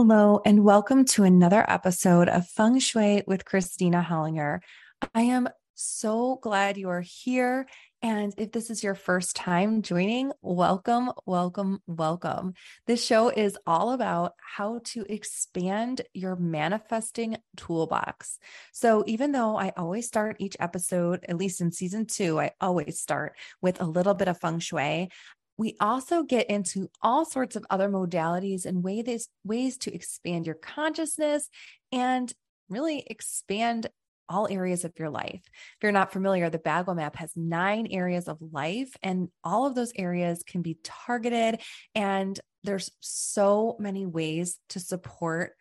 Hello, and welcome to another episode of Feng Shui with Kristina Hollinger. I am so glad you are here and if this is your first time joining, welcome, welcome, welcome. This show is all about how to expand your manifesting toolbox. So, even though I always start each episode, at least in season two, I always start with a little bit of feng shui. We also get into all sorts of other modalities and ways, ways to expand your consciousness and really expand all areas of your life. If you're not familiar, the Bagua map has nine areas of life, and all of those areas can be targeted. And there's so many ways to support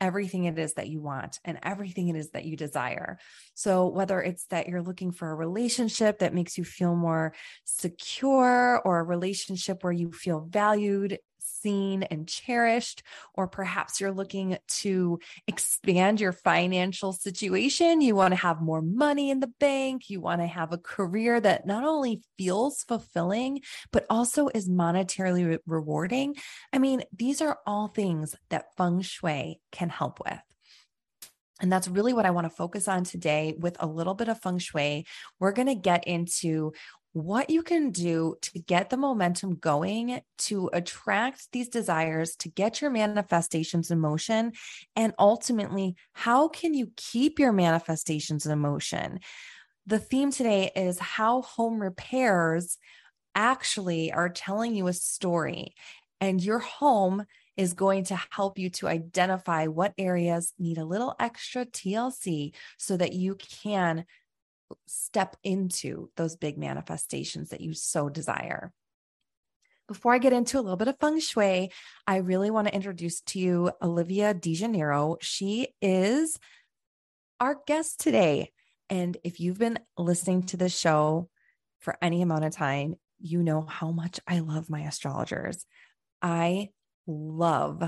everything it is that you want and everything it is that you desire. So, whether it's that you're looking for a relationship that makes you feel more secure or a relationship where you feel valued seen and cherished, or perhaps you're looking to expand your financial situation. You want to have more money in the bank. You want to have a career that not only feels fulfilling, but also is monetarily re- rewarding. I mean, these are all things that feng shui can help with. And that's really what I want to focus on today with a little bit of feng shui. We're going to get into what you can do to get the momentum going to attract these desires, to get your manifestations in motion, and ultimately, how can you keep your manifestations in motion? The theme today is how home repairs actually are telling you a story, and your home is going to help you to identify what areas need a little extra TLC so that you can step into those big manifestations that you so desire. Before I get into a little bit of feng shui, I really want to introduce to you Olivia DeGennaro. She is our guest today. And if you've been listening to this show for any amount of time, you know how much I love my astrologers. I love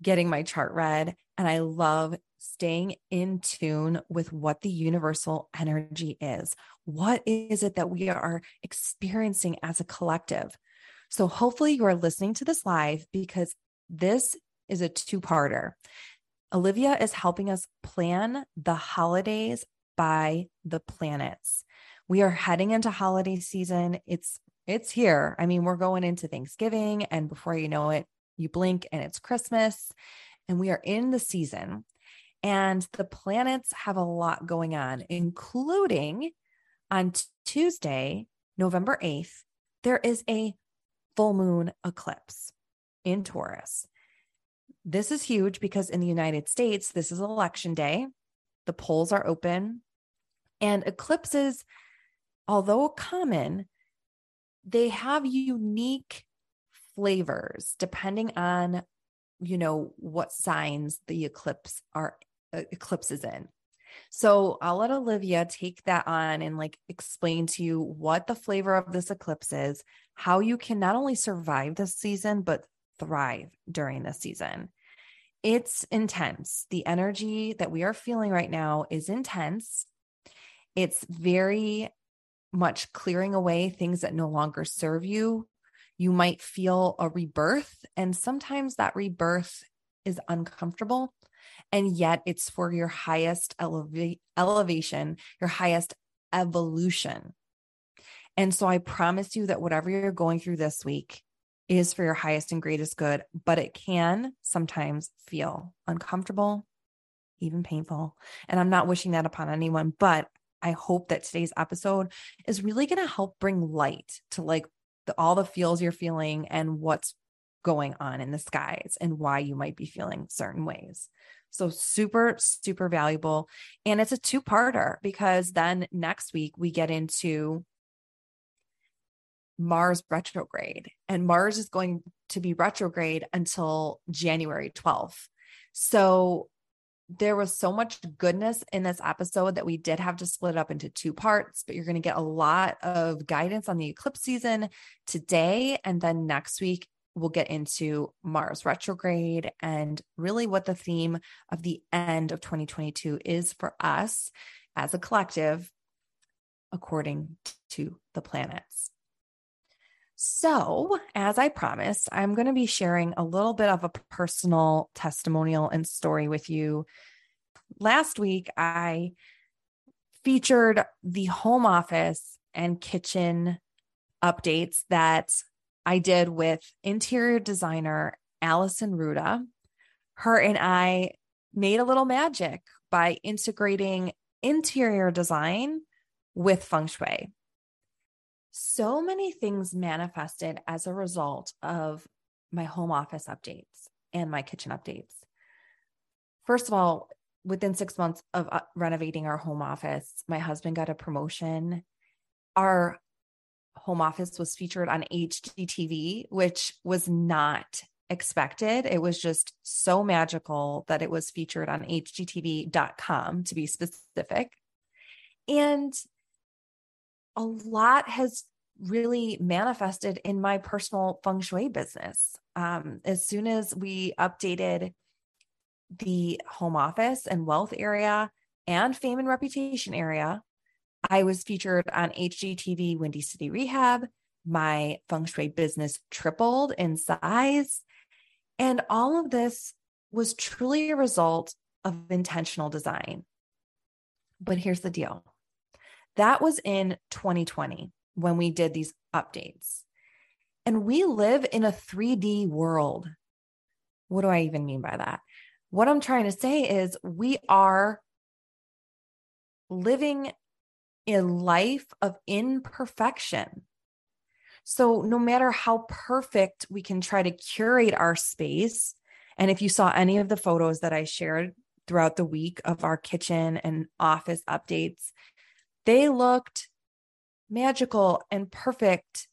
getting my chart read and I love staying in tune with what the universal energy is. What is it that we are experiencing as a collective? So, hopefully, you are listening to this live because this is a two parter. Olivia is helping us plan the holidays by the planets. We are heading into holiday season. It's it's here. I mean, we're going into Thanksgiving and before you know it, you blink and it's Christmas and we are in the season. And the planets have a lot going on, including on t- Tuesday, November 8th, there is a full moon eclipse in Taurus. This is huge because in the United States, this is election day. The polls are open. And eclipses, although common, they have unique flavors depending on you know what signs the eclipse are uh, eclipses in. So I'll let Olivia take that on and like explain to you what the flavor of this eclipse is, how you can not only survive this season, but thrive during this season. It's intense. The energy that we are feeling right now is intense. It's very much clearing away things that no longer serve you. You might feel a rebirth, and sometimes that rebirth is uncomfortable and yet it's for your highest eleva- elevation, your highest evolution. And so I promise you that whatever you're going through this week is for your highest and greatest good, but it can sometimes feel uncomfortable, even painful. And I'm not wishing that upon anyone, but I hope that today's episode is really going to help bring light to like the, all the feels you're feeling and what's going on in the skies and why you might be feeling certain ways. So, super, super valuable. And it's a two parter because then next week we get into Mars retrograde, and Mars is going to be retrograde until January 12th. So, there was so much goodness in this episode that we did have to split up into two parts, but you're going to get a lot of guidance on the eclipse season today. And then next week, we'll get into Mars retrograde and really what the theme of the end of 2022 is for us as a collective, according to the planets. So, as I promised, I'm going to be sharing a little bit of a personal testimonial and story with you. Last week, I featured the home office and kitchen updates that I did with interior designer Allison Ruda. Her and I made a little magic by integrating interior design with feng shui so many things manifested as a result of my home office updates and my kitchen updates. First of all, within six months of uh, renovating our home office, my husband got a promotion. Our home office was featured on HGTV, which was not expected. It was just so magical that it was featured on hgtv.com to be specific. And a lot has really manifested in my personal feng shui business. Um, as soon as we updated the home office and wealth area and fame and reputation area, I was featured on HGTV Windy City Rehab. My feng shui business tripled in size. And all of this was truly a result of intentional design. But here's the deal that was in 2020 when we did these updates. And we live in a 3D world. What do I even mean by that? What I'm trying to say is we are living a life of imperfection. So, no matter how perfect we can try to curate our space, and if you saw any of the photos that I shared throughout the week of our kitchen and office updates, they looked magical and perfect.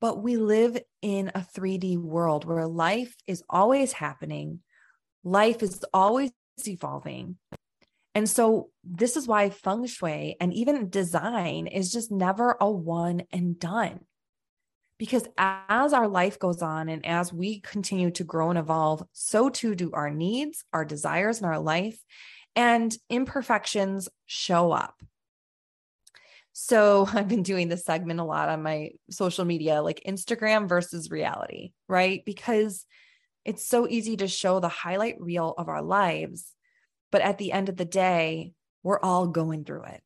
But we live in a 3D world where life is always happening, life is always evolving. And so, this is why feng shui and even design is just never a one and done. Because as our life goes on and as we continue to grow and evolve, so too do our needs, our desires and our life, and imperfections show up. So I've been doing this segment a lot on my social media, like Instagram versus reality, right? Because it's so easy to show the highlight reel of our lives. But at the end of the day, we're all going through it.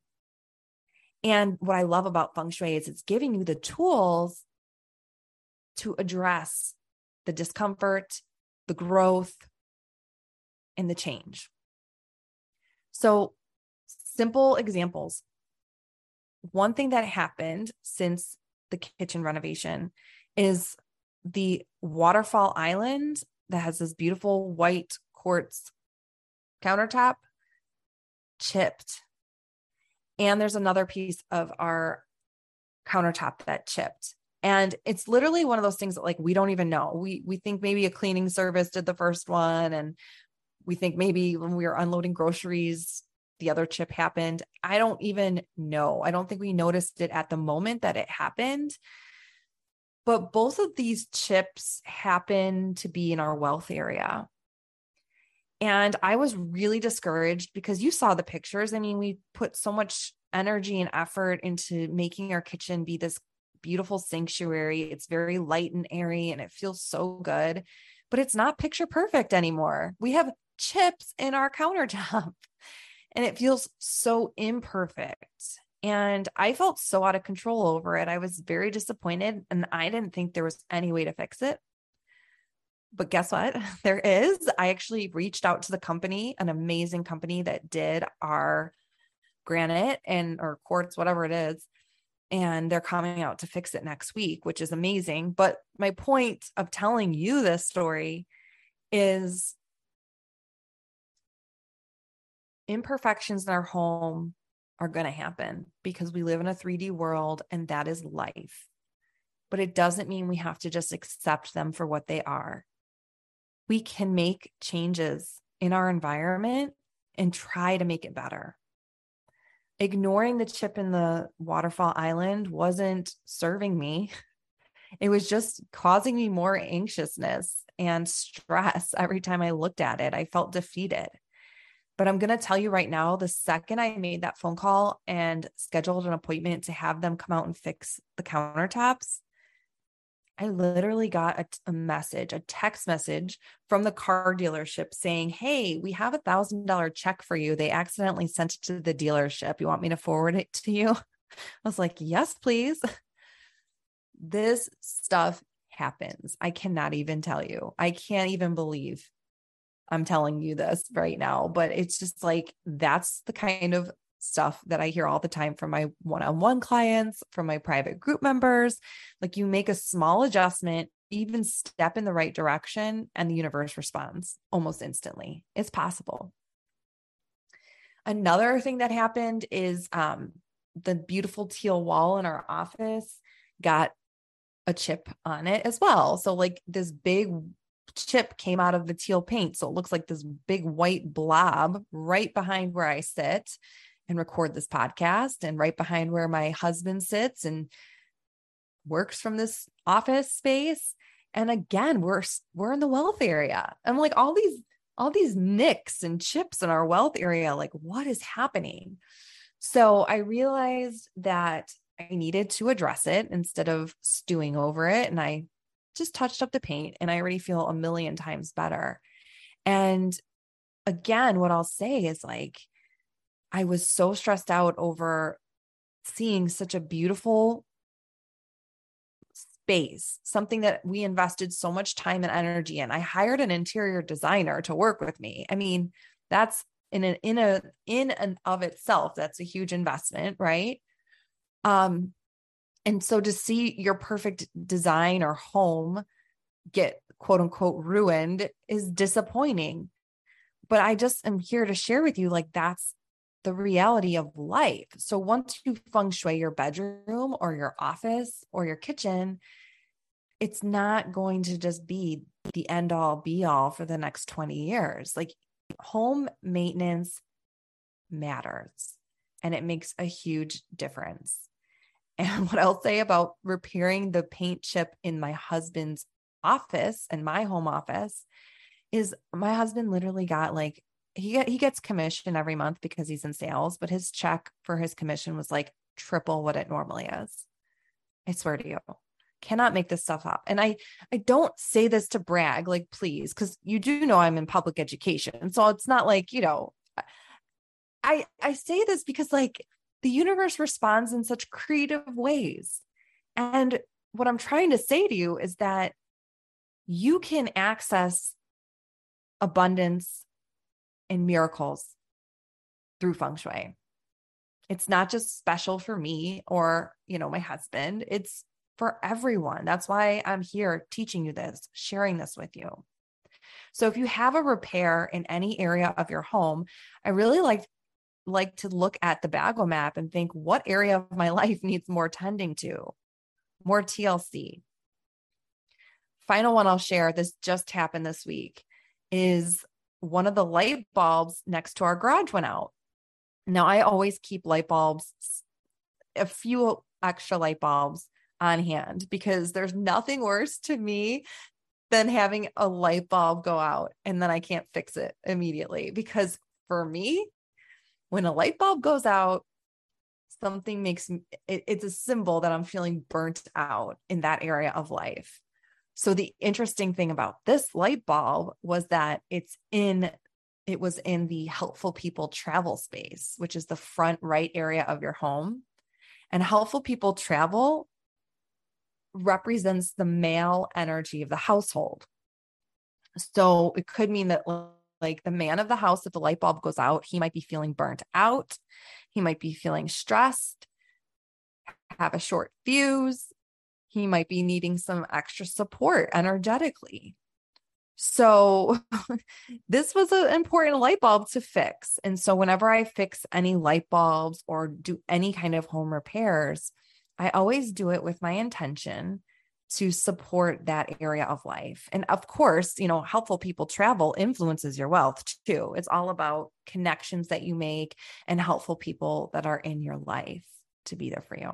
And what I love about feng shui is it's giving you the tools to address the discomfort, the growth, and the change. So, simple examples one thing that happened since the kitchen renovation is the waterfall island that has this beautiful white quartz countertop chipped. And there's another piece of our countertop that chipped. And it's literally one of those things that like we don't even know. We we think maybe a cleaning service did the first one and we think maybe when we were unloading groceries the other chip happened. I don't even know. I don't think we noticed it at the moment that it happened. But both of these chips happen to be in our wealth area. And I was really discouraged because you saw the pictures. I mean, we put so much energy and effort into making our kitchen be this beautiful sanctuary. It's very light and airy and it feels so good, but it's not picture perfect anymore. We have chips in our countertop and it feels so imperfect. And I felt so out of control over it. I was very disappointed and I didn't think there was any way to fix it. But guess what? There is. I actually reached out to the company, an amazing company that did our granite and or quartz, whatever it is. and they're coming out to fix it next week, which is amazing. But my point of telling you this story is imperfections in our home are going to happen because we live in a 3D world and that is life. But it doesn't mean we have to just accept them for what they are. We can make changes in our environment and try to make it better. Ignoring the chip in the waterfall island wasn't serving me. It was just causing me more anxiousness and stress every time I looked at it. I felt defeated. But I'm going to tell you right now the second I made that phone call and scheduled an appointment to have them come out and fix the countertops, I literally got a, message, a text message from the car dealership saying, Hey, we have a thousand dollar check for you. They accidentally sent it to the dealership. You want me to forward it to you? I was like, Yes, please. This stuff happens. I cannot even tell you. I can't even believe I'm telling you this right now, but it's just like that's the kind of stuff that I hear all the time from my one on one clients, from my private group members. Like you make a small adjustment, even step in the right direction, and the universe responds almost instantly. It's possible. Another thing that happened is um, the beautiful teal wall in our office got a chip on it as well. So, like this big chip came out of the teal paint. So it looks like this big white blob right behind where I sit and record this podcast, and right behind where my husband sits and works from this office space. And again, we're we're in the wealth area. I'm like all these all these nicks and chips in our wealth area. Like, what is happening? So I realized that I needed to address it instead of stewing over it. And I just touched up the paint and I already feel a million times better. And again, what I'll say is like, I was so stressed out over seeing such a beautiful space, something that we invested so much time and energy in. I hired an interior designer to work with me. I mean, that's in an in a in and of itself, that's a huge investment, right? Um, and so to see your perfect design or home get quote unquote ruined is disappointing. But I just am here to share with you like that's the reality of life. So once you feng shui your bedroom or your office or your kitchen, it's not going to just be the end all be all for the next 20 years. Like home maintenance matters and it makes a huge difference. And what I'll say about repairing the paint chip in my husband's office and my home office is my husband literally got like he he gets commission every month because he's in sales, but his check for his commission was like triple what it normally is. I swear to you. Cannot make this stuff up. And I I don't say this to brag, like please, because you do know I'm in public education. So it's not like, you know, I I say this because like the universe responds in such creative ways. And what I'm trying to say to you is that you can access abundance and miracles through feng shui. It's not just special for me or, you know, my husband. It's for everyone. That's why I'm here teaching you this, sharing this with you. So if you have a repair in any area of your home, I really like like to look at the Bagua map and think what area of my life needs more tending to, more TLC. Final one I'll share, this just happened this week, is one of the light bulbs next to our garage went out. Now, I always keep light bulbs, a few extra light bulbs on hand because there's nothing worse to me than having a light bulb go out and then I can't fix it immediately. Because for me, when a light bulb goes out, something makes it, it's a symbol that I'm feeling burnt out in that area of life. So the interesting thing about this light bulb was that it's in it was in the helpful people travel space, which is the front right area of your home. And helpful people travel represents the male energy of the household. So it could mean that like the man of the house if the light bulb goes out, he might be feeling burnt out, he might be feeling stressed, have a short fuse. He might be needing some extra support energetically. So, this was an important light bulb to fix. And so, whenever I fix any light bulbs or do any kind of home repairs, I always do it with my intention to support that area of life. And of course, you know, helpful people travel influences your wealth too. It's all about connections that you make and helpful people that are in your life to be there for you.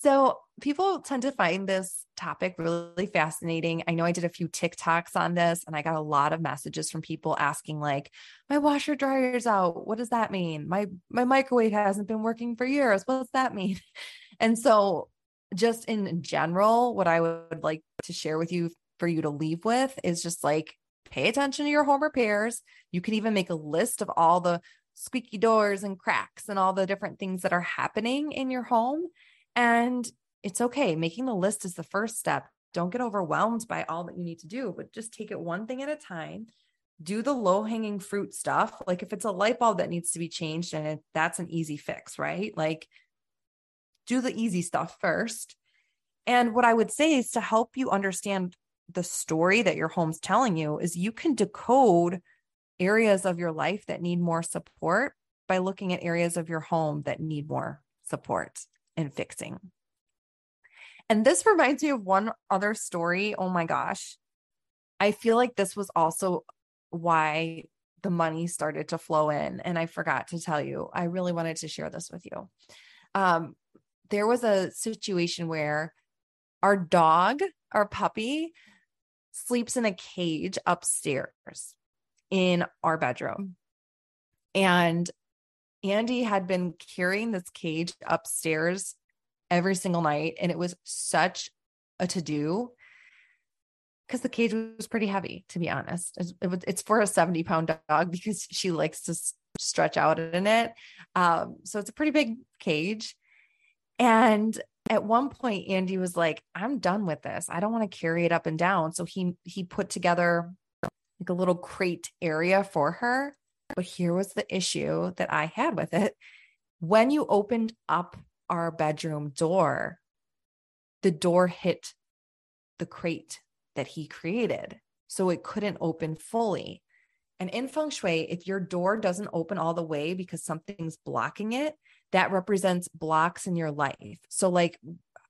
So, people tend to find this topic really fascinating. I know I did a few TikToks on this and I got a lot of messages from people asking like, "My washer dryer's out. What does that mean? My my microwave hasn't been working for years. What does that mean?" And so just in general, what I would like to share with you for you to leave with is just like pay attention to your home repairs. You can even make a list of all the squeaky doors and cracks and all the different things that are happening in your home. And it's okay. Making the list is the first step. Don't get overwhelmed by all that you need to do, but just take it one thing at a time. Do the low hanging fruit stuff. Like if it's a light bulb that needs to be changed and it, that's an easy fix, right? Like do the easy stuff first. And what I would say is to help you understand the story that your home's telling you is you can decode areas of your life that need more support by looking at areas of your home that need more support and fixing. And this reminds me of one other story. Oh my gosh. I feel like this was also why the money started to flow in. And I forgot to tell you, I really wanted to share this with you. Um, there was a situation where our dog, our puppy, sleeps in a cage upstairs in our bedroom. And Andy had been carrying this cage upstairs every single night. And it was such a to do because the cage was pretty heavy, to be honest. It's for a 70 pound dog because she likes to stretch out in it. Um, so it's a pretty big cage. And at one point, Andy was like, I'm done with this. I don't want to carry it up and down. So he he put together like a little crate area for her. But here was the issue that I had with it. When you opened up our bedroom door, the door hit the crate that he created. So it couldn't open fully. And in feng shui, if your door doesn't open all the way because something's blocking it, that represents blocks in your life. So, like,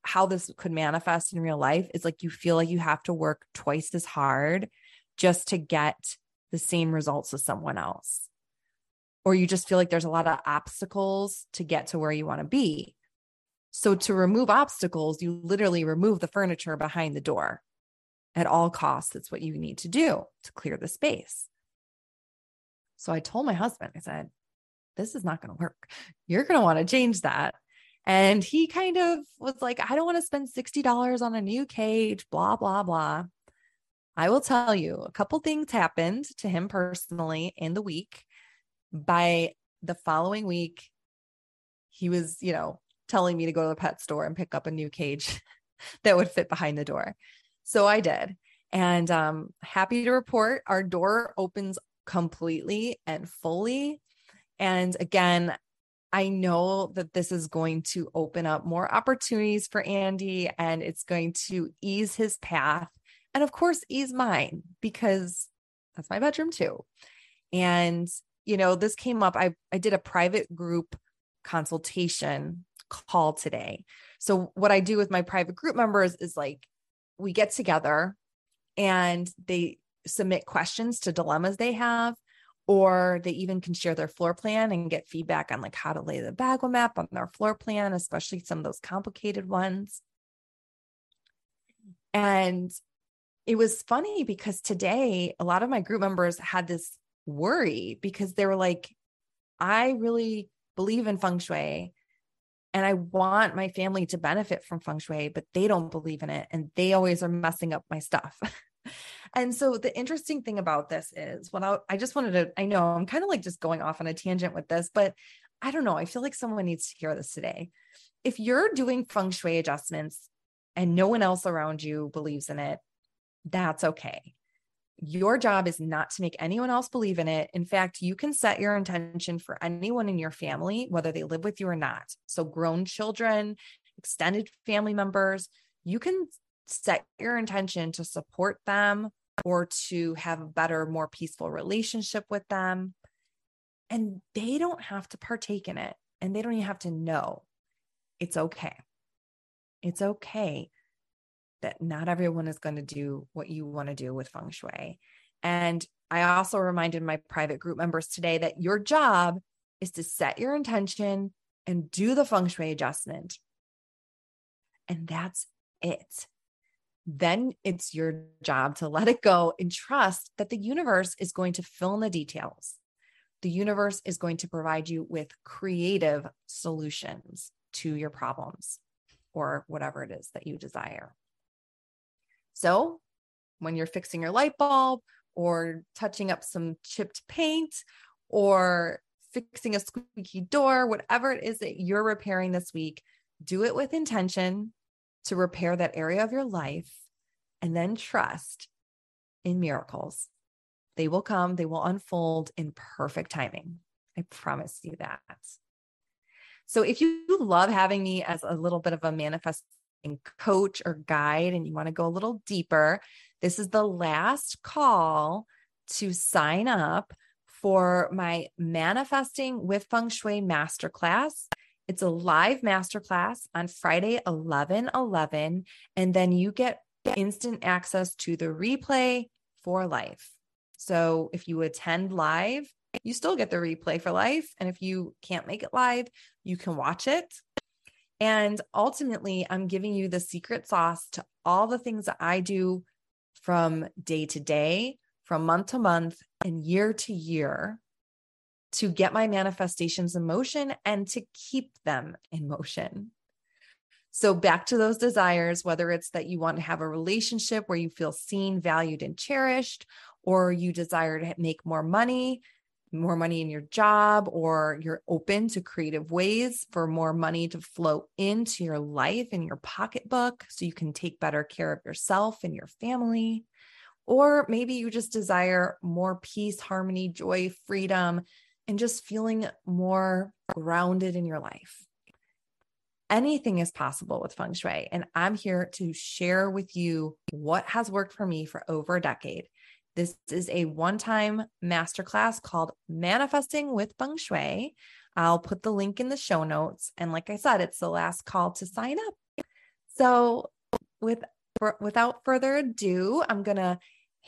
how this could manifest in real life is like you feel like you have to work twice as hard just to get the same results as someone else. Or you just feel like there's a lot of obstacles to get to where you want to be. So, to remove obstacles, you literally remove the furniture behind the door at all costs. That's what you need to do to clear the space. So, I told my husband, I said, this is not going to work. You're going to want to change that. And he kind of was like, I don't want to spend $60 on a new cage, blah, blah, blah. I will tell you a couple things happened to him personally in the week. By the following week, he was, you know, telling me to go to the pet store and pick up a new cage that would fit behind the door. So I did. And um happy to report our door opens completely and fully and again, I know that this is going to open up more opportunities for Andy and it's going to ease his path. And of course, is mine because that's my bedroom too. And, you know, this came up. I, I did a private group consultation call today. So, what I do with my private group members is like we get together and they submit questions to dilemmas they have or they even can share their floor plan and get feedback on like how to lay the Bagua map on their floor plan, especially some of those complicated ones. And it was funny because today a lot of my group members had this worry because they were like, I really believe in feng shui and I want my family to benefit from feng shui, but they don't believe in it and they always are messing up my stuff. And so the interesting thing about this is when I, I just wanted to, I know I'm kind of like just going off on a tangent with this, but I don't know. I feel like someone needs to hear this today. If you're doing feng shui adjustments and no one else around you believes in it, that's okay. your job is not to make anyone else believe in it. In fact, you can set your intention for anyone in your family, whether they live with you or not. So, grown children, extended family members, you can set your intention to support them or to have a better, more peaceful relationship with them. And they don't have to partake in it and they don't even have to know. It's okay. It's okay that not everyone is going to do what you want to do with feng shui. And I also reminded my private group members today that your job is to set your intention and do the feng shui adjustment. And that's it. Then it's your job to let it go and trust that the universe is going to fill in the details. The universe is going to provide you with creative solutions to your problems or whatever it is that you desire. So, when you're fixing your light bulb or touching up some chipped paint or fixing a squeaky door, whatever it is that you're repairing this week, do it with intention to repair that area of your life and then trust in miracles. They will come, they will unfold in perfect timing. I promise you that. So, if you love having me as a little bit of a manifest coach or guide and you want to go a little deeper, this is the last call to sign up for my Manifesting with Feng Shui Masterclass. It's a live masterclass on Friday, 11 11. And then you get instant access to the replay for life. So if you attend live, you still get the replay for life. And if you can't make it live, you can watch it and ultimately, I'm giving you the secret sauce to all the things that I do from day to day, from month to month, and year to year to get my manifestations in motion and to keep them in motion. So, back to those desires, whether it's that you want to have a relationship where you feel seen, valued, and cherished, or you desire to make more money, more money in your job or you're open to creative ways for more money to flow into your life and your pocketbook so you can take better care of yourself and your family. Or maybe you just desire more peace, harmony, joy, freedom, and just feeling more grounded in your life. Anything is possible with feng shui. And I'm here to share with you what has worked for me for over a decade this is a one time masterclass called Manifesting with Feng Shui. I'll put the link in the show notes. And like I said, it's the last call to sign up. So, with, without further ado, I'm going to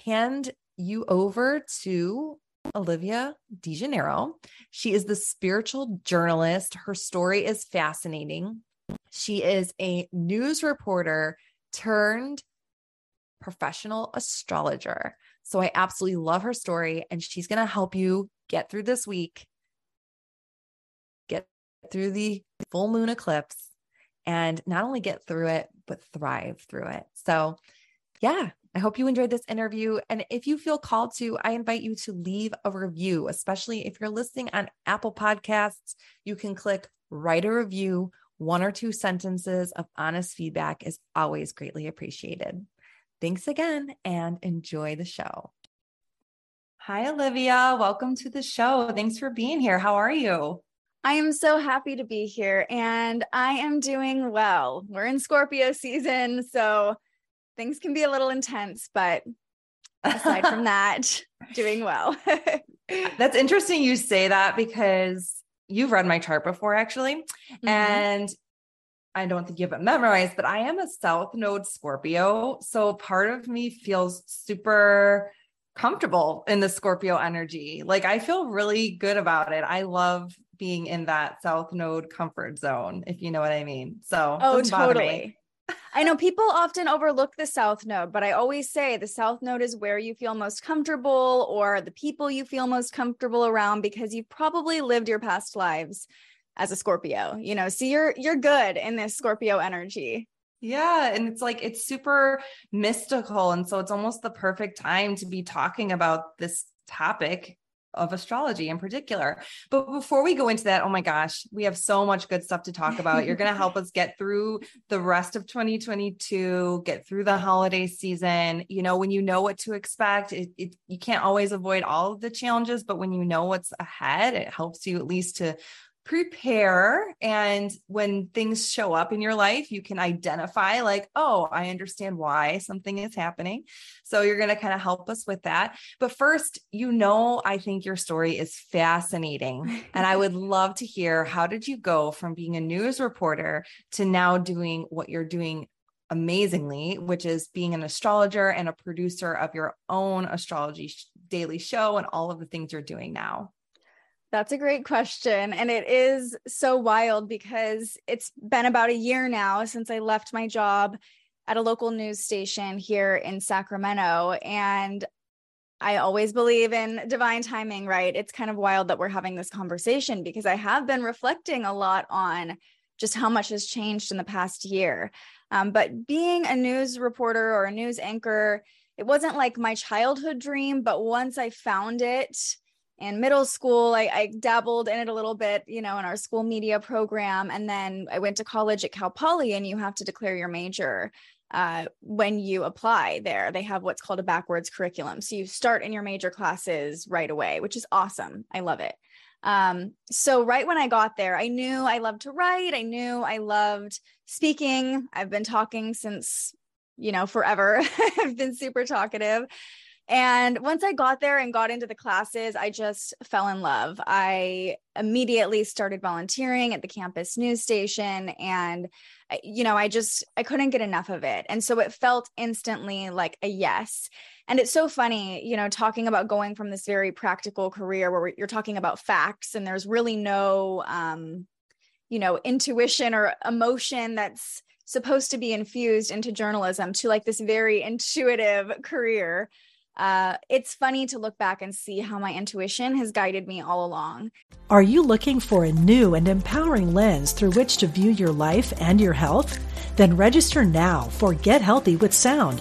hand you over to Olivia DeGennaro. She is the spiritual journalist. Her story is fascinating. She is a news reporter turned professional astrologer. So I absolutely love her story, and she's going to help you get through this week, get through the full moon eclipse, and not only get through it, but thrive through it. So, yeah, I hope you enjoyed this interview. And if you feel called to, I invite you to leave a review, especially if you're listening on Apple Podcasts. You can click write a review. One or two sentences of honest feedback is always greatly appreciated. Thanks again and enjoy the show. Hi, Olivia. Welcome to the show. Thanks for being here. How are you? I am so happy to be here and I am doing well. We're in Scorpio season, so things can be a little intense, but aside from that, doing well. That's interesting you say that because you've read my chart before, actually. Mm-hmm. And I don't think you have it memorized, but I am a South Node Scorpio. So part of me feels super comfortable in the Scorpio energy. Like I feel really good about it. I love being in that South Node comfort zone, if you know what I mean. So, oh, totally. I know people often overlook the South Node, but I always say the South Node is where you feel most comfortable or the people you feel most comfortable around because you've probably lived your past lives as a Scorpio, you know, so you're you're good in this Scorpio energy. Yeah. And it's like, it's super mystical. And so it's almost the perfect time to be talking about this topic of astrology in particular. But before we go into that, oh my gosh, we have so much good stuff to talk about. You're going to help us get through the rest of 2022, get through the holiday season. You know, when you know what to expect, it, it, you can't always avoid all of the challenges, but when you know what's ahead, it helps you at least to prepare and when things show up in your life you can identify like oh i understand why something is happening so you're going to kind of help us with that but first you know i think your story is fascinating and i would love to hear how did you go from being a news reporter to now doing what you're doing amazingly, which is being an astrologer and a producer of your own astrology daily show and all of the things you're doing now. That's a great question. And it is so wild because it's been about a year now since I left my job at a local news station here in Sacramento. And I always believe in divine timing, right? It's kind of wild that we're having this conversation because I have been reflecting a lot on just how much has changed in the past year. Um, but being a news reporter or a news anchor, it wasn't like my childhood dream, but once I found it, in middle school I, I, dabbled in it a little bit you know in our school media program and then i went to college at cal poly and you have to declare your major uh, when you apply there. They have what's called a backwards curriculum. So you start in your major classes right away which is awesome. I love it. Um, so right when i got there i knew i loved to write. I knew i loved speaking. I've been talking since you know forever. I've been super talkative and once I got there and got into the classes, I just fell in love. I immediately started volunteering at the campus news station and you know, I just I couldn't get enough of it. And so it felt instantly like a yes. And it's so funny, you know, talking about going from this very practical career where you're talking about facts and there's really no um you know, intuition or emotion that's supposed to be infused into journalism to like this very intuitive career uh, it's funny to look back and see how my intuition has guided me all along. Are you looking for a new and empowering lens through which to view your life and your health? Then register now for Get Healthy with Sound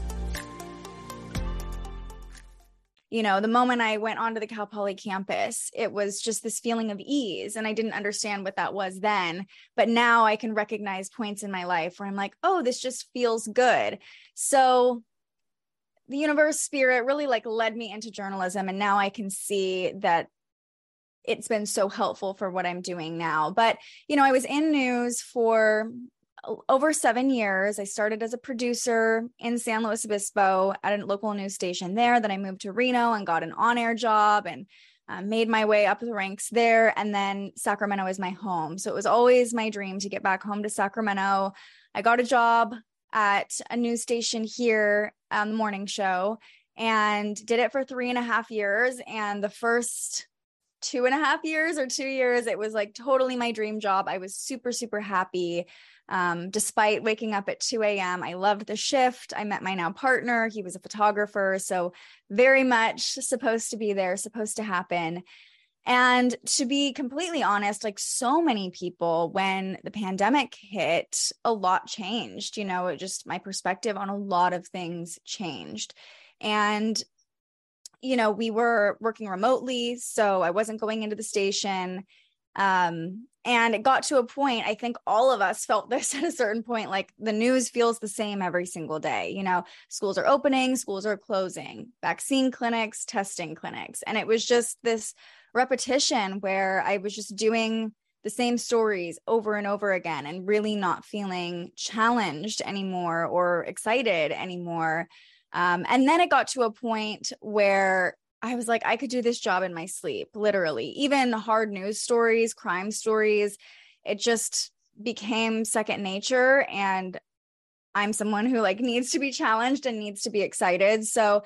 You know, the moment I went onto the Cal Poly campus, it was just this feeling of ease. And I didn't understand what that was then. But now I can recognize points in my life where I'm like, oh, this just feels good. So the universe spirit really like led me into journalism. And now I can see that it's been so helpful for what I'm doing now. But, you know, I was in news for over seven years. I started as a producer in San Luis Obispo at a local news station there. Then I moved to Reno and got an on air job and uh, made my way up the ranks there. And then Sacramento is my home. So it was always my dream to get back home to Sacramento. I got a job at a news station here on the morning show and did it for three and a half years. And the first two and a half years or two years, it was like totally my dream job. I was super, super happy. Um, despite waking up at 2 a.m., I loved the shift. I met my now partner. He was a photographer. So, very much supposed to be there, supposed to happen. And to be completely honest, like so many people, when the pandemic hit, a lot changed. You know, it just my perspective on a lot of things changed. And, you know, we were working remotely. So I wasn't going into the station. Um, and it got to a point, I think all of us felt this at a certain point, like the news feels the same every single day. You know, schools are opening, schools are closing, vaccine clinics, testing clinics. And it was just this repetition where I was just doing the same stories over and over again and really not feeling challenged anymore or excited anymore. Um, and then it got to a point where I was like, I could do this job in my sleep, literally. Even hard news stories, crime stories, it just became second nature. And I'm someone who like needs to be challenged and needs to be excited. So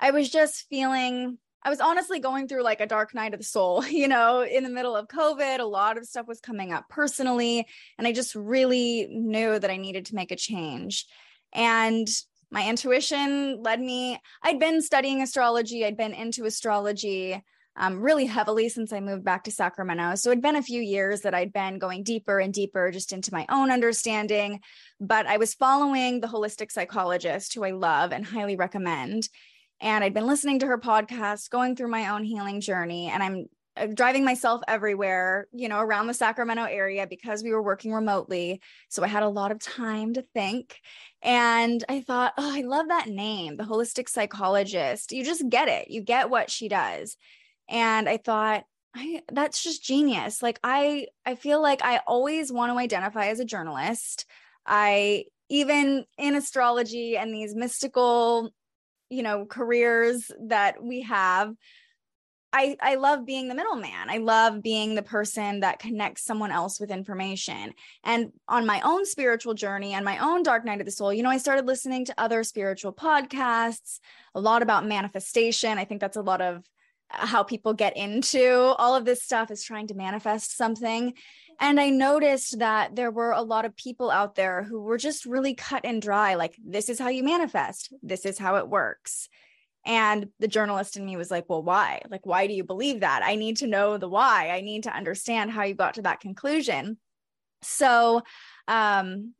I was just feeling I was honestly going through like a dark night of the soul, you know, in the middle of COVID. A lot of stuff was coming up personally. And I just really knew that I needed to make a change. And my intuition led me, I'd been studying astrology, I'd been into astrology um, really heavily since I moved back to Sacramento. So it'd been a few years that I'd been going deeper and deeper just into my own understanding. But I was following the holistic psychologist who I love and highly recommend. And I'd been listening to her podcast, going through my own healing journey. And I'm Uh, driving myself everywhere, you know, around the Sacramento area because we were working remotely. So I had a lot of time to think. And I thought, oh, I love that name, the holistic psychologist. You just get it. You get what she does. And I thought, I, that's just genius. Like I I feel like I always want to identify as a journalist. I even in astrology and these mystical, you know, careers that we have, I, I love being the middleman. I love being the person that connects someone else with information. And on my own spiritual journey and my own dark night of the soul, you know, I started listening to other spiritual podcasts, a lot about manifestation. I think that's a lot of uh, how people get into all of this stuff is trying to manifest something. And I noticed that there were a lot of people out there who were just really cut and dry like, this is how you manifest, this is how it works. And the journalist in me was like, well, why? Like, why do you believe that? I need to know the why. I need to understand how you got to that conclusion. So, um,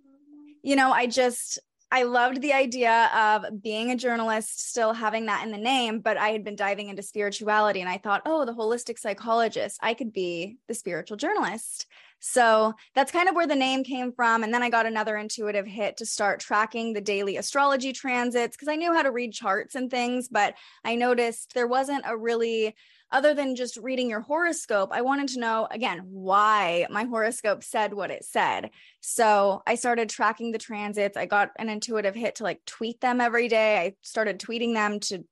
you know, I just, I loved the idea of being a journalist, still having that in the name, but I had been diving into spirituality and I thought, oh, the holistic psychologist, I could be the spiritual journalist. So that's kind of where the name came from. And then I got another intuitive hit to start tracking the daily astrology transits because I knew how to read charts and things, but I noticed there wasn't a really other than just reading your horoscope, I wanted to know again why my horoscope said what it said. So I started tracking the transits. I got an intuitive hit to like tweet them every day. I started tweeting them to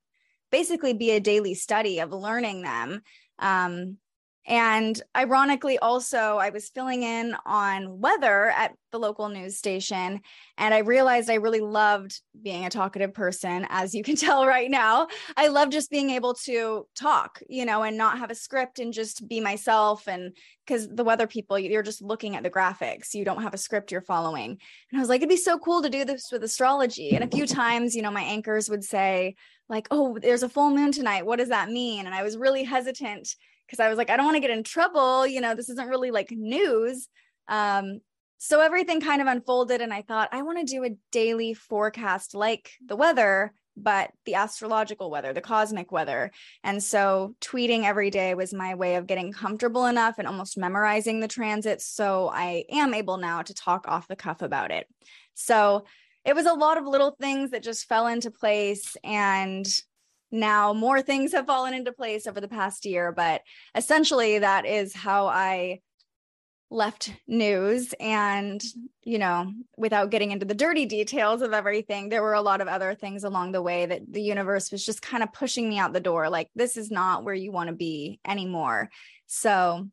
basically be a daily study of learning them. Um, and ironically, also, I was filling in on weather at the local news station. And I realized I really loved being a talkative person, as you can tell right now. I love just being able to talk, you know, and not have a script and just be myself. And because the weather people, you're just looking at the graphics, you don't have a script you're following. And I was like, it'd be so cool to do this with astrology. And a few times, you know, my anchors would say, like, oh, there's a full moon tonight. What does that mean? And I was really hesitant because I was like, I don't want to get in trouble. You know, this isn't really like news. Um, so everything kind of unfolded, and I thought, I want to do a daily forecast like the weather, but the astrological weather, the cosmic weather. And so tweeting every day was my way of getting comfortable enough and almost memorizing the transits. So I am able now to talk off the cuff about it. So it was a lot of little things that just fell into place. And now more things have fallen into place over the past year but essentially that is how i left news. And you know without getting into the dirty details of everything there were a lot of other things along the way that the universe was just kind of pushing me out the door like this is not where you want to be anymore. So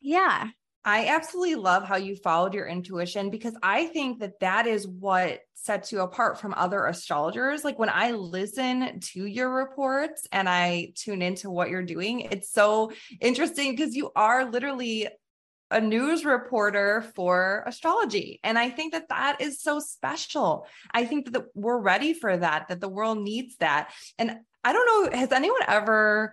yeah I absolutely love how you followed your intuition because I think that that is what sets you apart from other astrologers. Like when I listen to your reports and I tune into what you're doing, it's so interesting because you are literally a news reporter for astrology. And I think that that is so special. I think that we're ready for that, that the world needs that. And I don't know, has anyone ever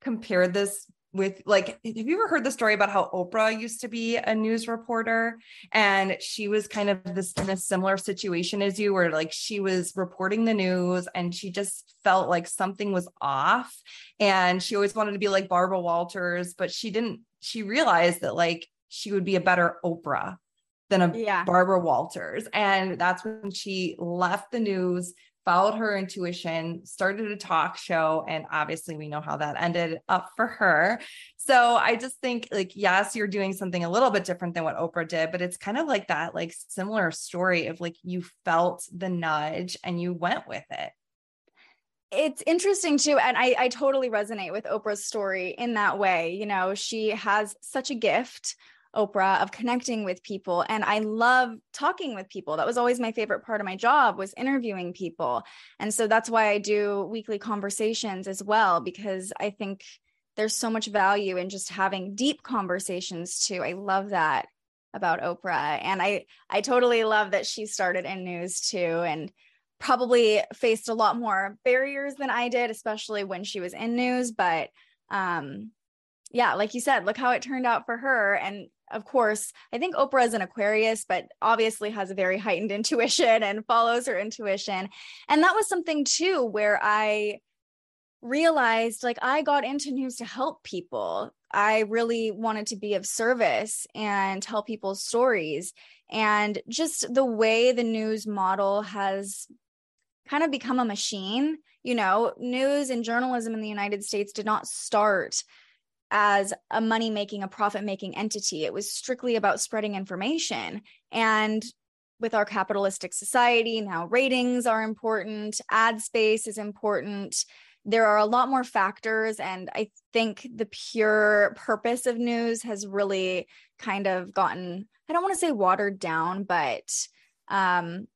compared this with like have you ever heard the story about how Oprah used to be a news reporter? And she was kind of this in a similar situation as you where like she was reporting the news and she just felt like something was off. And she always wanted to be like Barbara Walters but she didn't she realized that like she would be a better Oprah than a yeah. Barbara Walters. And that's when she left the news followed her intuition, started a talk show, and obviously we know how that ended up for her. So I just think like yes, you're doing something a little bit different than what Oprah did, but it's kind of like that like similar story of like you felt the nudge and you went with it. It's interesting too. And I, I totally resonate with Oprah's story in that way. You know, she has such a gift Oprah of connecting with people and I love talking with people. That was always my favorite part of my job was interviewing people. And so that's why I do weekly conversations as well because I think there's so much value in just having deep conversations too. I love that about Oprah and I I totally love that she started in news too and probably faced a lot more barriers than I did especially when she was in news but um yeah like you said look how it turned out for her and of course I think Oprah is an Aquarius but obviously has a very heightened intuition and follows her intuition and that was something too where I realized like I got into news to help people. I really wanted to be of service and tell people's stories. And just the way the news model has kind of become a machine, you know, news and journalism in the United States did not start as a money making, a profit making entity. It was strictly about spreading information. And with our capitalistic society, now ratings are important, ad space is important there are a lot more factors and i think the pure purpose of news has really kind of gotten i don't want to say watered down but um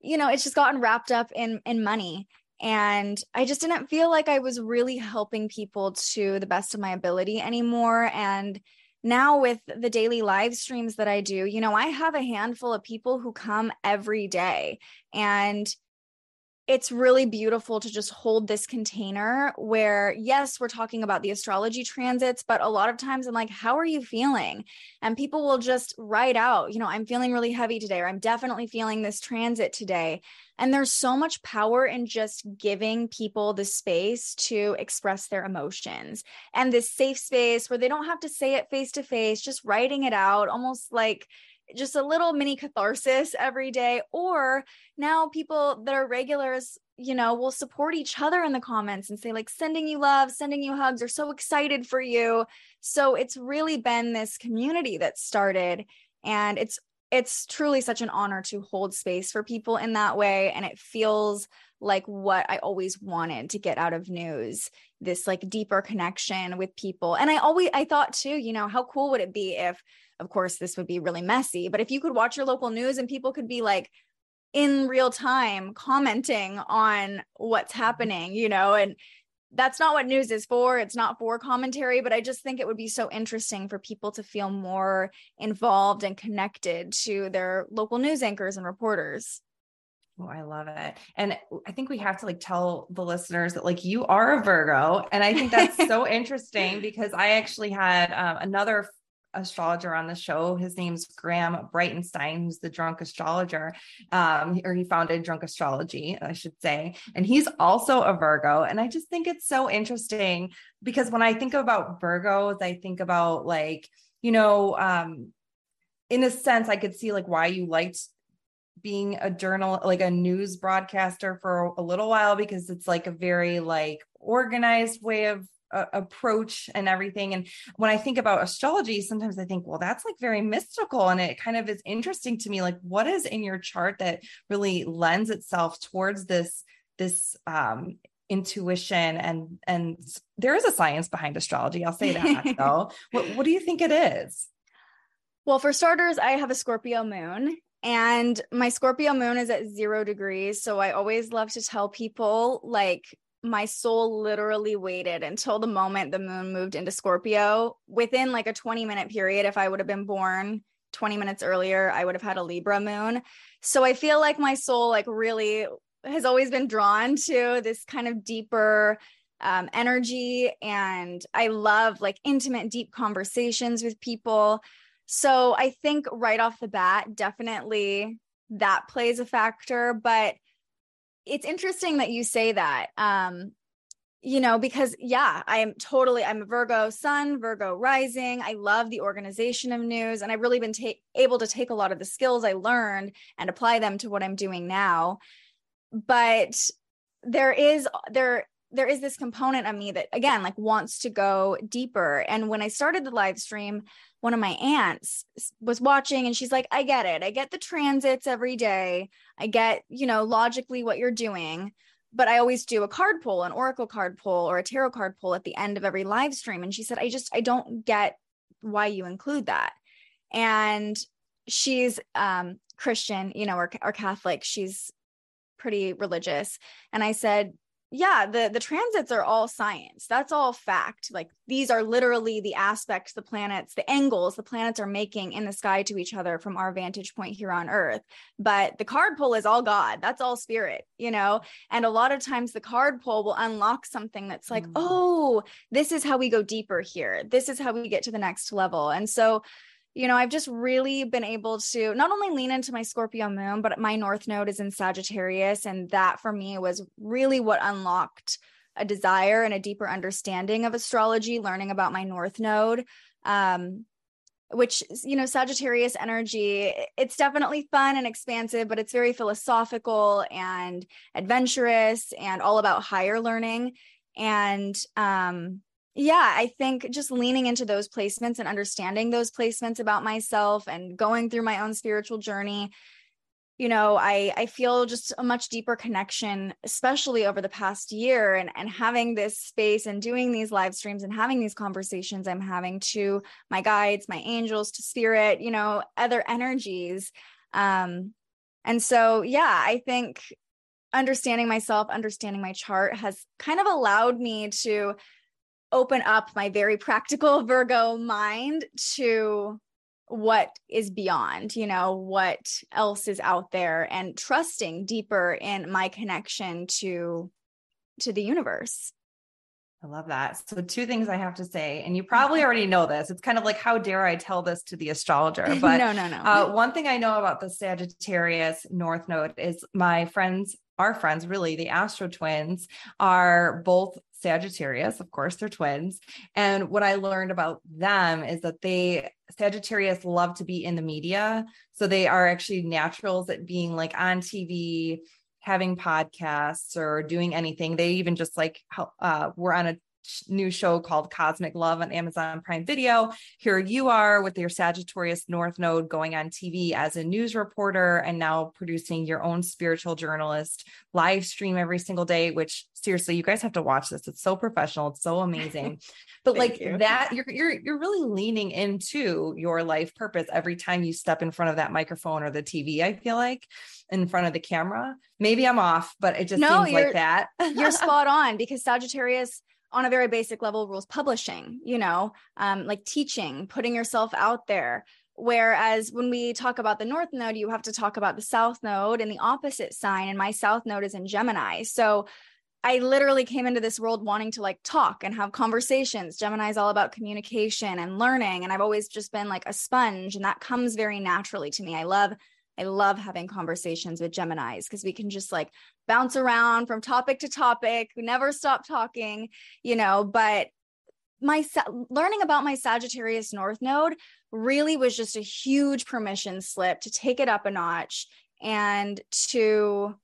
you know it's just gotten wrapped up in in money and i just didn't feel like i was really helping people to the best of my ability anymore. And now with the daily live streams that i do you know i have a handful of people who come every day. And it's really beautiful to just hold this container where yes we're talking about the astrology transits but a lot of times i'm like how are you feeling? And people will just write out you know i'm feeling really heavy today or i'm definitely feeling this transit today. And there's so much power in just giving people the space to express their emotions and this safe space where they don't have to say it face to face just writing it out almost like just a little mini catharsis every day or now people that are regulars you know will support each other in the comments and say like sending you love sending you hugs are so excited for you. So it's really been this community that started and it's it's truly such an honor to hold space for people in that way and it feels like what i always wanted to get out of news this like deeper connection with people. And i always i thought too you know how cool would it be if of course this would be really messy but if you could watch your local news and people could be like in real time commenting on what's happening you know and that's not what news is for it's not for commentary but i just think it would be so interesting for people to feel more involved and connected to their local news anchors and reporters Oh, I love it. And I think we have to like tell the listeners that like you are a Virgo. And I think that's so interesting because I actually had um, another astrologer on the show. His name's Graham Breitenstein, who's the drunk astrologer, um, or he founded Drunk Astrology, I should say. And he's also a Virgo. And I just think it's so interesting because when I think about Virgos, I think about like, you know, um, in a sense, I could see like why you liked being a journal like a news broadcaster for a little while because it's like a very like organized way of uh, approach and everything. And when I think about astrology, sometimes I think, well, that's like very mystical. And it kind of is interesting to me, like what is in your chart that really lends itself towards this, this, um, intuition? And and there is a science behind astrology. I'll say that though. What, what do you think it is? Well for starters i have a scorpio moon and my scorpio moon is at zero degrees. So i always love to tell people like my soul literally waited until the moment the moon moved into Scorpio. Within like a 20 minute period, if I would have been born 20 minutes earlier, I would have had a Libra moon. So I feel like my soul, like, really has always been drawn to this kind of deeper um, energy. And I love like intimate, deep conversations with people. So I think right off the bat, definitely that plays a factor. But it's interesting that you say that. Um, you know, because yeah, I am totally, I'm a Virgo sun, Virgo rising. I love the organization of news, and I've really been ta- able to take a lot of the skills I learned and apply them to what I'm doing now. But there is, there, there is this component of me that again like wants to go deeper. And when i started the live stream one of my aunts was watching and she's like i get it. I get the transits every day. I get you know logically what you're doing but i always do a card pull an oracle card pull or a tarot card pull at the end of every live stream. And she said i just i don't get why you include that. And she's um Christian, you know, or, or Catholic. She's pretty religious. And I said, yeah the the transits are all science. That's all fact. Like these are literally the aspects the planets the angles the planets are making in the sky to each other from our vantage point here on earth. But the card pull is all god. That's all spirit you know? And a lot of times the card pull will unlock something that's like mm-hmm. oh this is how we go deeper here. This is how we get to the next level. And so you know, I've just really been able to not only lean into my Scorpio moon, but my North Node is in Sagittarius. And that for me was really what unlocked a desire and a deeper understanding of astrology, learning about my North Node. Um, which you know sagittarius energy it's definitely fun and expansive but it's very philosophical and adventurous and all about higher learning and um yeah i think just leaning into those placements and understanding those placements about myself and going through my own spiritual journey you know i i feel just a much deeper connection especially over the past year and and having this space and doing these live streams and having these conversations i'm having to my guides my angels to spirit you know other energies. Um and so yeah i think understanding myself understanding my chart has kind of allowed me to open up my very practical Virgo mind to what is beyond, you know, what else is out there and trusting deeper in my connection to to the universe. I love that. So, two things I have to say, and you probably already know this. It's kind of like, how dare I tell this to the astrologer? But no, no, no. Uh, one thing I know about the Sagittarius North Node is my friends, our friends, really, the Astro twins, are both Sagittarius. Of course, they're twins. And what I learned about them is that they, Sagittarius, love to be in the media. So they are actually naturals at being like on TV, having podcasts or doing anything. They even just like uh, were on a new show called Cosmic Love on Amazon Prime Video. Here you are with your Sagittarius North Node going on TV as a news reporter and now producing your own spiritual journalist live stream every single day, which seriously, you guys have to watch this. It's so professional, it's so amazing. But like you. that, you're you're you're really leaning into your life purpose every time you step in front of that microphone or the TV, I feel like in front of the camera. Maybe I'm off, but it just no, seems like that. you're spot on because Sagittarius on a very basic level rules publishing you know um, like teaching putting yourself out there whereas when we talk about the north node you have to talk about the south node and the opposite sign and my south node is in gemini so I literally came into this world wanting to like talk and have conversations. Gemini is all about communication and learning. And I've always just been like a sponge, and that comes very naturally to me. I love I love having conversations with Geminis because we can just like bounce around from topic to topic, never stop talking, you know, but my learning about my Sagittarius North node really was just a huge permission slip to take it up a notch and to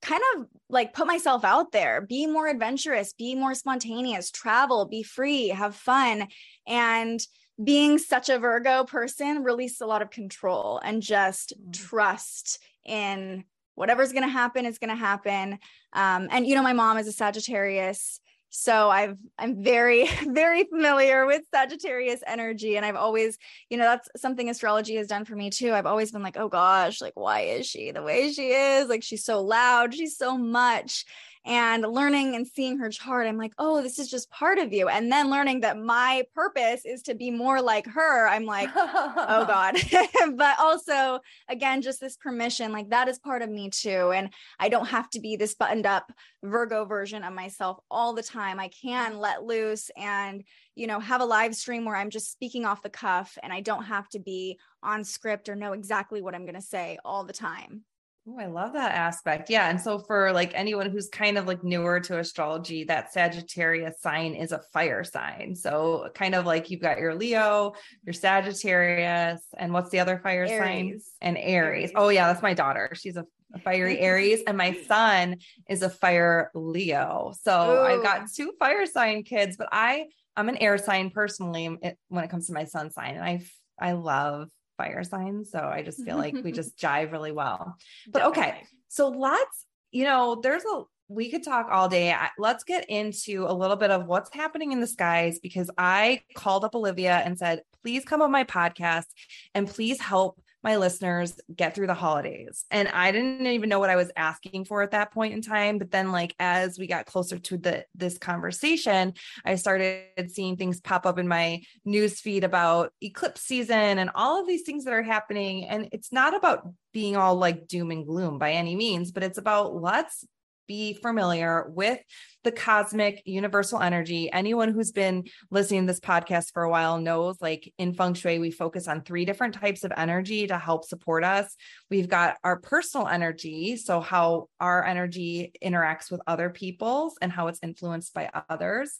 kind of like put myself out there, be more adventurous, be more spontaneous, travel, be free, have fun. And being such a Virgo person release a lot of control and just mm. trust in whatever's going to happen is going to happen. Um, and you know, my mom is a Sagittarius, so I've I'm very very familiar with Sagittarius energy, and I've always, you know, that's something astrology has done for me too. I've always been like, oh gosh, like why is she the way she is? Like she's so loud, she's so much and learning and seeing her chart i'm like oh this is just part of you. And then learning that my purpose is to be more like her i'm like oh god. But also again just this permission like that is part of me too and i don't have to be this buttoned up virgo version of myself all the time. I can let loose and you know have a live stream where i'm just speaking off the cuff and i don't have to be on script or know exactly what i'm going to say all the time Oh, I love that aspect. Yeah. And so for like anyone who's kind of like newer to astrology, that Sagittarius sign is a fire sign. So kind of like you've got your Leo, your Sagittarius, and what's the other fire Aries. sign? And Aries. Aries. Oh yeah, that's my daughter. She's a, a fiery Aries and my son is a fire Leo. So Ooh. I've got two fire sign kids, but I I'm an air sign personally when it comes to my sun sign and I I love fire signs. So I just feel like we just jive really well. But okay. So let's, you know, there's a we could talk all day. Let's get into a little bit of what's happening in the skies because I called up Olivia and said, please come on my podcast and please help my listeners get through the holidays. And I didn't even know what I was asking for at that point in time. But then, like, as we got closer to the this conversation, I started seeing things pop up in my news feed about eclipse season and all of these things that are happening. And it's not about being all like doom and gloom by any means, but it's about let's be familiar with the cosmic universal energy. Anyone who's been listening to this podcast for a while knows like in feng shui, we focus on three different types of energy to help support us. We've got our personal energy, so how our energy interacts with other people's and how it's influenced by others.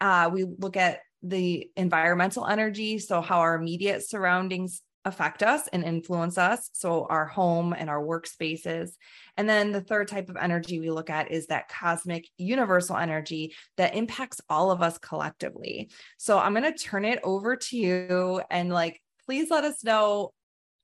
Uh, we look at the environmental energy, so how our immediate surroundings affect us and influence us. So, our home and our workspaces. And then the third type of energy we look at is that cosmic universal energy that impacts all of us collectively. So, I'm going to turn it over to you and like, please let us know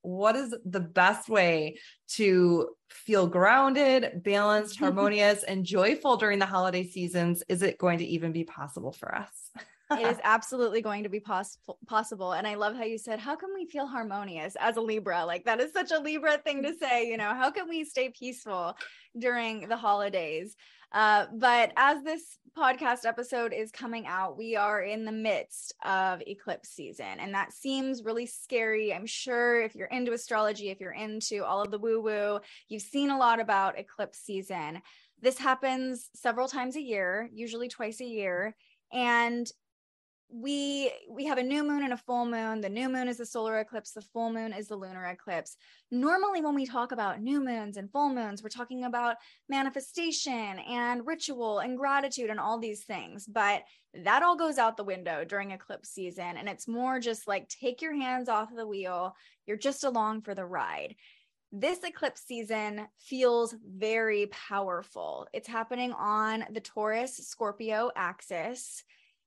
what is the best way to feel grounded, balanced, harmonious, and joyful during the holiday seasons? Is it going to even be possible for us? it is absolutely going to be possible possible and i love how you said how can we feel harmonious as a libra like that is such a libra thing to say you know how can we stay peaceful during the holidays uh, but as this podcast episode is coming out, we are in the midst of eclipse season, and that seems really scary. I'm sure if you're into astrology, if you're into all of the woo woo, you've seen a lot about eclipse season. This happens several times a year, usually twice a year. And we we have a new moon and a full moon. The new moon is the solar eclipse. The full moon is the lunar eclipse. Normally when we talk about new moons and full moons we're talking about manifestation and ritual and gratitude and all these things but that all goes out the window during eclipse season. And it's more just like take your hands off the wheel. You're just along for the ride. This eclipse season feels very powerful. It's happening on the Taurus Scorpio axis.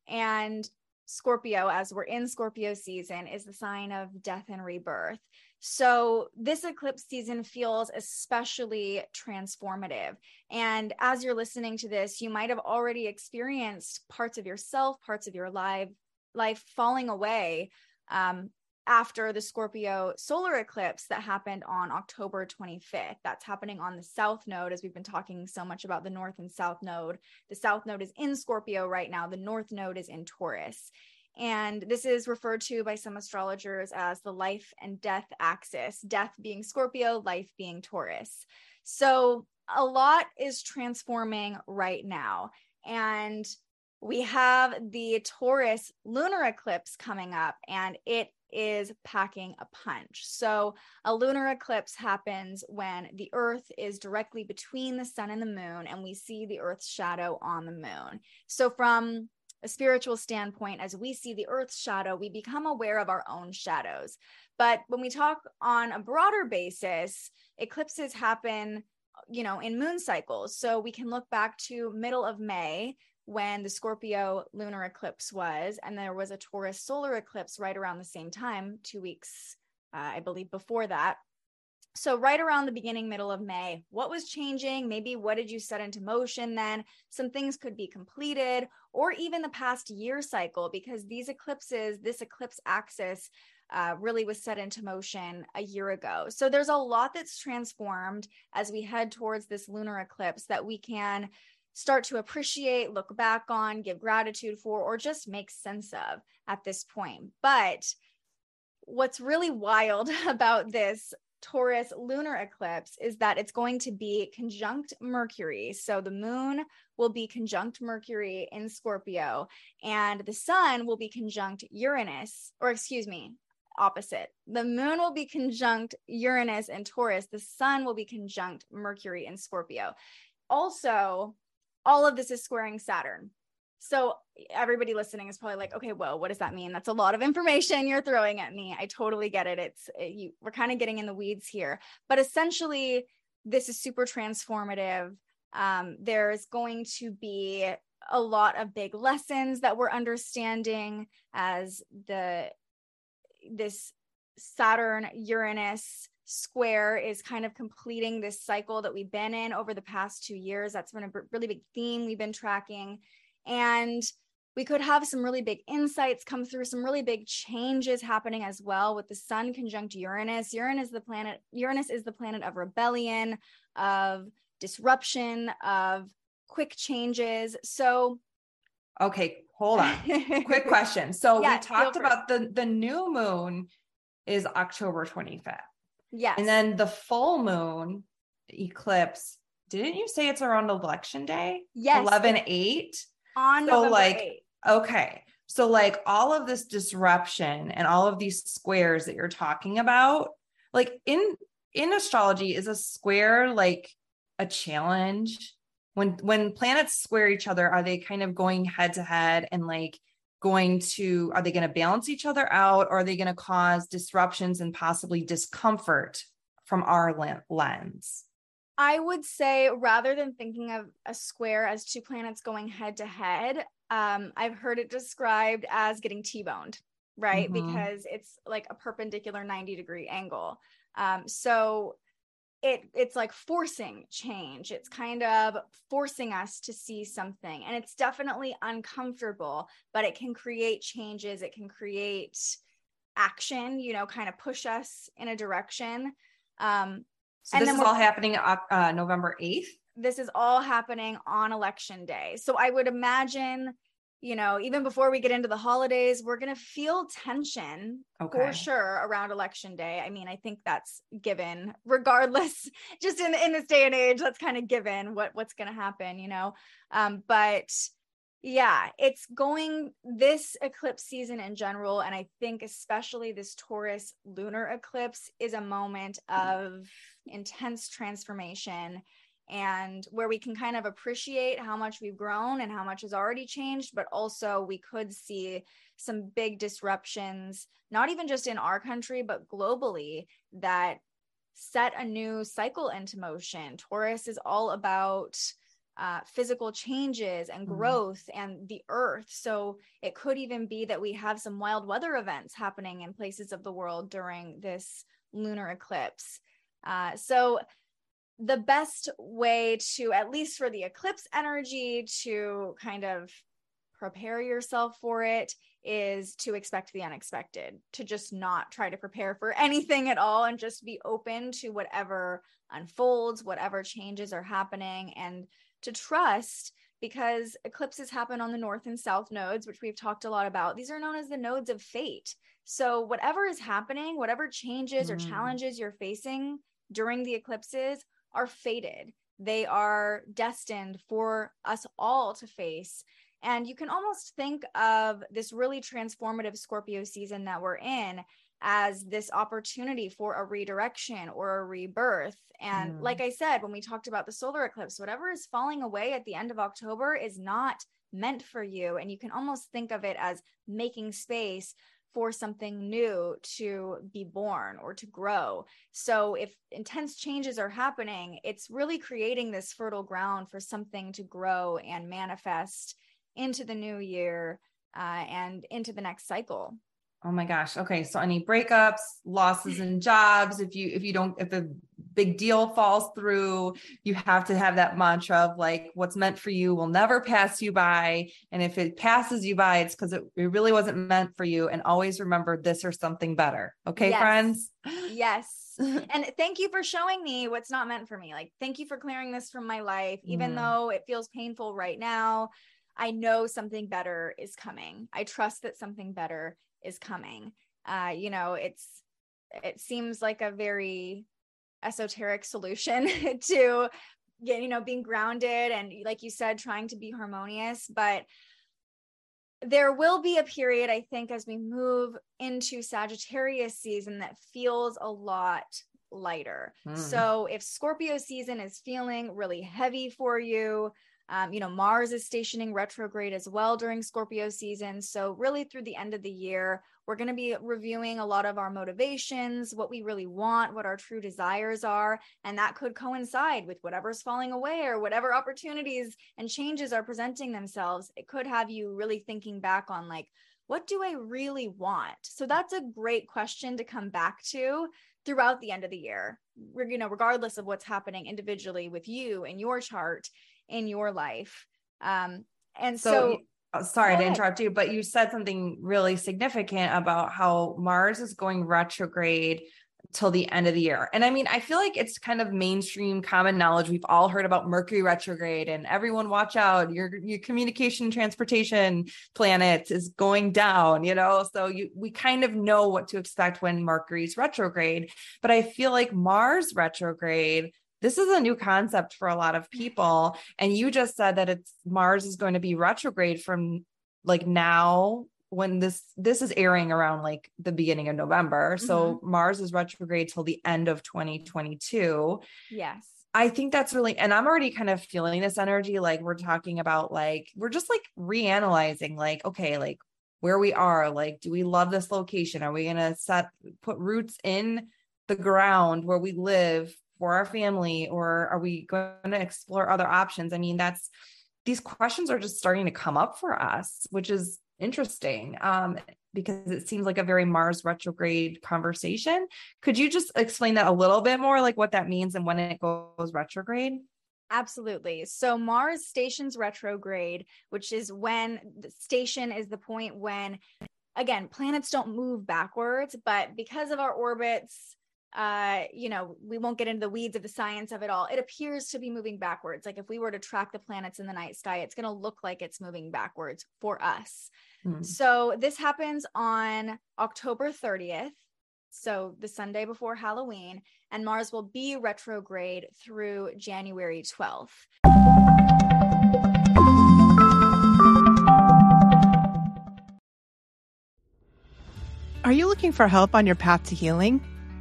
And Scorpio, as we're in Scorpio season, is the sign of death and rebirth. So, this eclipse season feels especially transformative. And as you're listening to this, you might have already experienced parts of yourself, parts of your life, life falling away um, after the Scorpio solar eclipse that happened on October 25th. That's happening on the South Node, as we've been talking so much about the North and South Node. The South Node is in Scorpio right now, the North Node is in Taurus. And this is referred to by some astrologers as the life and death axis, death being Scorpio, life being Taurus. So a lot is transforming right now. And we have the Taurus lunar eclipse coming up, and it is packing a punch. So, a lunar eclipse happens when the Earth is directly between the sun and the moon, and we see the Earth's shadow on the moon. So, from a spiritual standpoint, as we see the Earth's shadow, we become aware of our own shadows. But when we talk on a broader basis, eclipses happen you know in moon cycles so we can look back to middle of may when the Scorpio lunar eclipse was, and there was a Taurus solar eclipse right around the same time, two weeks, uh, I believe, before that. So, right around the beginning, middle of May, what was changing? Maybe what did you set into motion then? Some things could be completed, or even the past year cycle, because these eclipses, this eclipse axis, uh, really was set into motion a year ago. So, there's a lot that's transformed as we head towards this lunar eclipse that we can start to appreciate, look back on, give gratitude for, or just make sense of at this point. But what's really wild about this Taurus lunar eclipse is that it's going to be conjunct Mercury. So the moon will be conjunct Mercury in Scorpio, and the sun will be conjunct Uranus, or excuse me, opposite. The moon will be conjunct Uranus and Taurus. The sun will be conjunct Mercury in Scorpio. Also, all of this is squaring Saturn. So everybody listening is probably like, okay, whoa, what does that mean? That's a lot of information you're throwing at me. I totally get it. It's it, you, we're kind of getting in the weeds here, but essentially, this is super transformative. Um, there's going to be a lot of big lessons that we're understanding as the this Saturn Uranus square is kind of completing this cycle that we've been in over the past two years. That's been a really big theme we've been tracking. And we could have some really big insights come through, some really big changes happening as well with the sun conjunct Uranus. Uranus is the planet, Uranus is the planet of rebellion, of disruption, of quick changes. So okay, hold on. Quick question. So Yeah, we talked about the the new moon is October 25th. Yes. And then the full moon eclipse, didn't you say it's around election day? yes, 11 8. on so, November like, 8th. Okay. So like all of this disruption and all of these squares that you're talking about, like in in astrology is a square like a challenge? When when planets square each other, are they kind of going head to head and like going to are they going to balance each other out or are they going to cause disruptions and possibly discomfort from our lens? I would say rather than thinking of a square as two planets going head to head, um, I've heard it described as getting T-boned, right? Mhm. Because it's like a perpendicular 90 degree angle. Um, so it it's like forcing change. It's kind of forcing us to see something. And it's definitely uncomfortable, but it can create changes. It can create action, you know, kind of push us in a direction. Um, So And this is all happening Oc- uh, November 8th. this is all happening on election day. So I would imagine, you know, even before we get into the holidays, we're going to feel tension Okay. for sure around election day. I mean, I think that's given regardless just in in this day and age, that's kind of given what what's going to happen, you know. Um but yeah, it's going this eclipse season in general and I think especially this Taurus lunar eclipse is a moment of intense transformation and where we can kind of appreciate how much we've grown and how much has already changed but also we could see some big disruptions not even just in our country but globally that set a new cycle into motion. Taurus is all about uh, physical changes and Mhm. growth and the earth. So it could even be that we have some wild weather events happening in places of the world during this lunar eclipse. Uh, so the best way to at least for the eclipse energy to kind of prepare yourself for it is to expect the unexpected to just not try to prepare for anything at all and just be open to whatever unfolds whatever changes are happening and to trust because eclipses happen on the north and south nodes which we've talked a lot about these are known as the nodes of fate so whatever is happening whatever changes or Mm. challenges you're facing during the eclipses are fated. They are destined for us all to face. And you can almost think of this really transformative Scorpio season that we're in as this opportunity for a redirection or a rebirth. And Mm. like I said, when we talked about the solar eclipse, whatever is falling away at the end of October is not meant for you. And you can almost think of it as making space for something new to be born or to grow. So if intense changes are happening, it's really creating this fertile ground for something to grow and manifest into the new year uh, and into the next cycle. Oh my gosh. Okay. So any breakups, losses in jobs, if you if you don't if a big deal falls through, you have to have that mantra of like what's meant for you will never pass you by. And if it passes you by, it's because it, it really wasn't meant for you. And always remember this or something better. Okay, Yes. friends? Yes. and thank you for showing me what's not meant for me. Like, thank you for clearing this from my life. Even Mm. though it feels painful right now, I know something better is coming. I trust that something better is coming. Uh, you know, it's, it seems like a very esoteric solution to get, you know, being grounded and, like you said, trying to be harmonious. But there will be a period, I think, as we move into Sagittarius season that feels a lot lighter. Mm. So if Scorpio season is feeling really heavy for you, um, you know, Mars is stationing retrograde as well during Scorpio season. So, really, through the end of the year, we're going to be reviewing a lot of our motivations, what we really want, what our true desires are. And that could coincide with whatever's falling away or whatever opportunities and changes are presenting themselves. It could have you really thinking back on, like, what do I really want? So, that's a great question to come back to throughout the end of the year, you know, regardless of what's happening individually with you and your chart in your life. Um, and so, so oh, sorry to interrupt you, but you said something really significant about how Mars is going retrograde till the end of the year. And I mean, I feel like it's kind of mainstream common knowledge. We've all heard about Mercury retrograde and everyone watch out. Your your communication transportation planet is going down, you know? So you we kind of know what to expect when Mercury's retrograde, but I feel like Mars retrograde this is a new concept for a lot of people and you just said that it's Mars is going to be retrograde from like now when this this is airing around like the beginning of November. Mm-hmm. So Mars is retrograde till the end of 2022. Yes. I think that's really, and I'm already kind of feeling this energy. Like we're talking about, like, we're just like reanalyzing, like, okay, like where we are, like, do we love this location? Are we going to set, put roots in the ground where we live for our family, or are we going to explore other options? I mean, that's, these questions are just starting to come up for us, which is interesting um, because it seems like a very Mars retrograde conversation. Could you just explain that a little bit more, like what that means and when it goes retrograde? Absolutely. So Mars stations retrograde, which is when the station is the point when, again, planets don't move backwards, but because of our orbits, uh, you know, we won't get into the weeds of the science of it all. It appears to be moving backwards. Like if we were to track the planets in the night sky, it's going to look like it's moving backwards for us. Mm. So this happens on October 30th. So the Sunday before Halloween, and Mars will be retrograde through January 12th. Are you looking for help on your path to healing?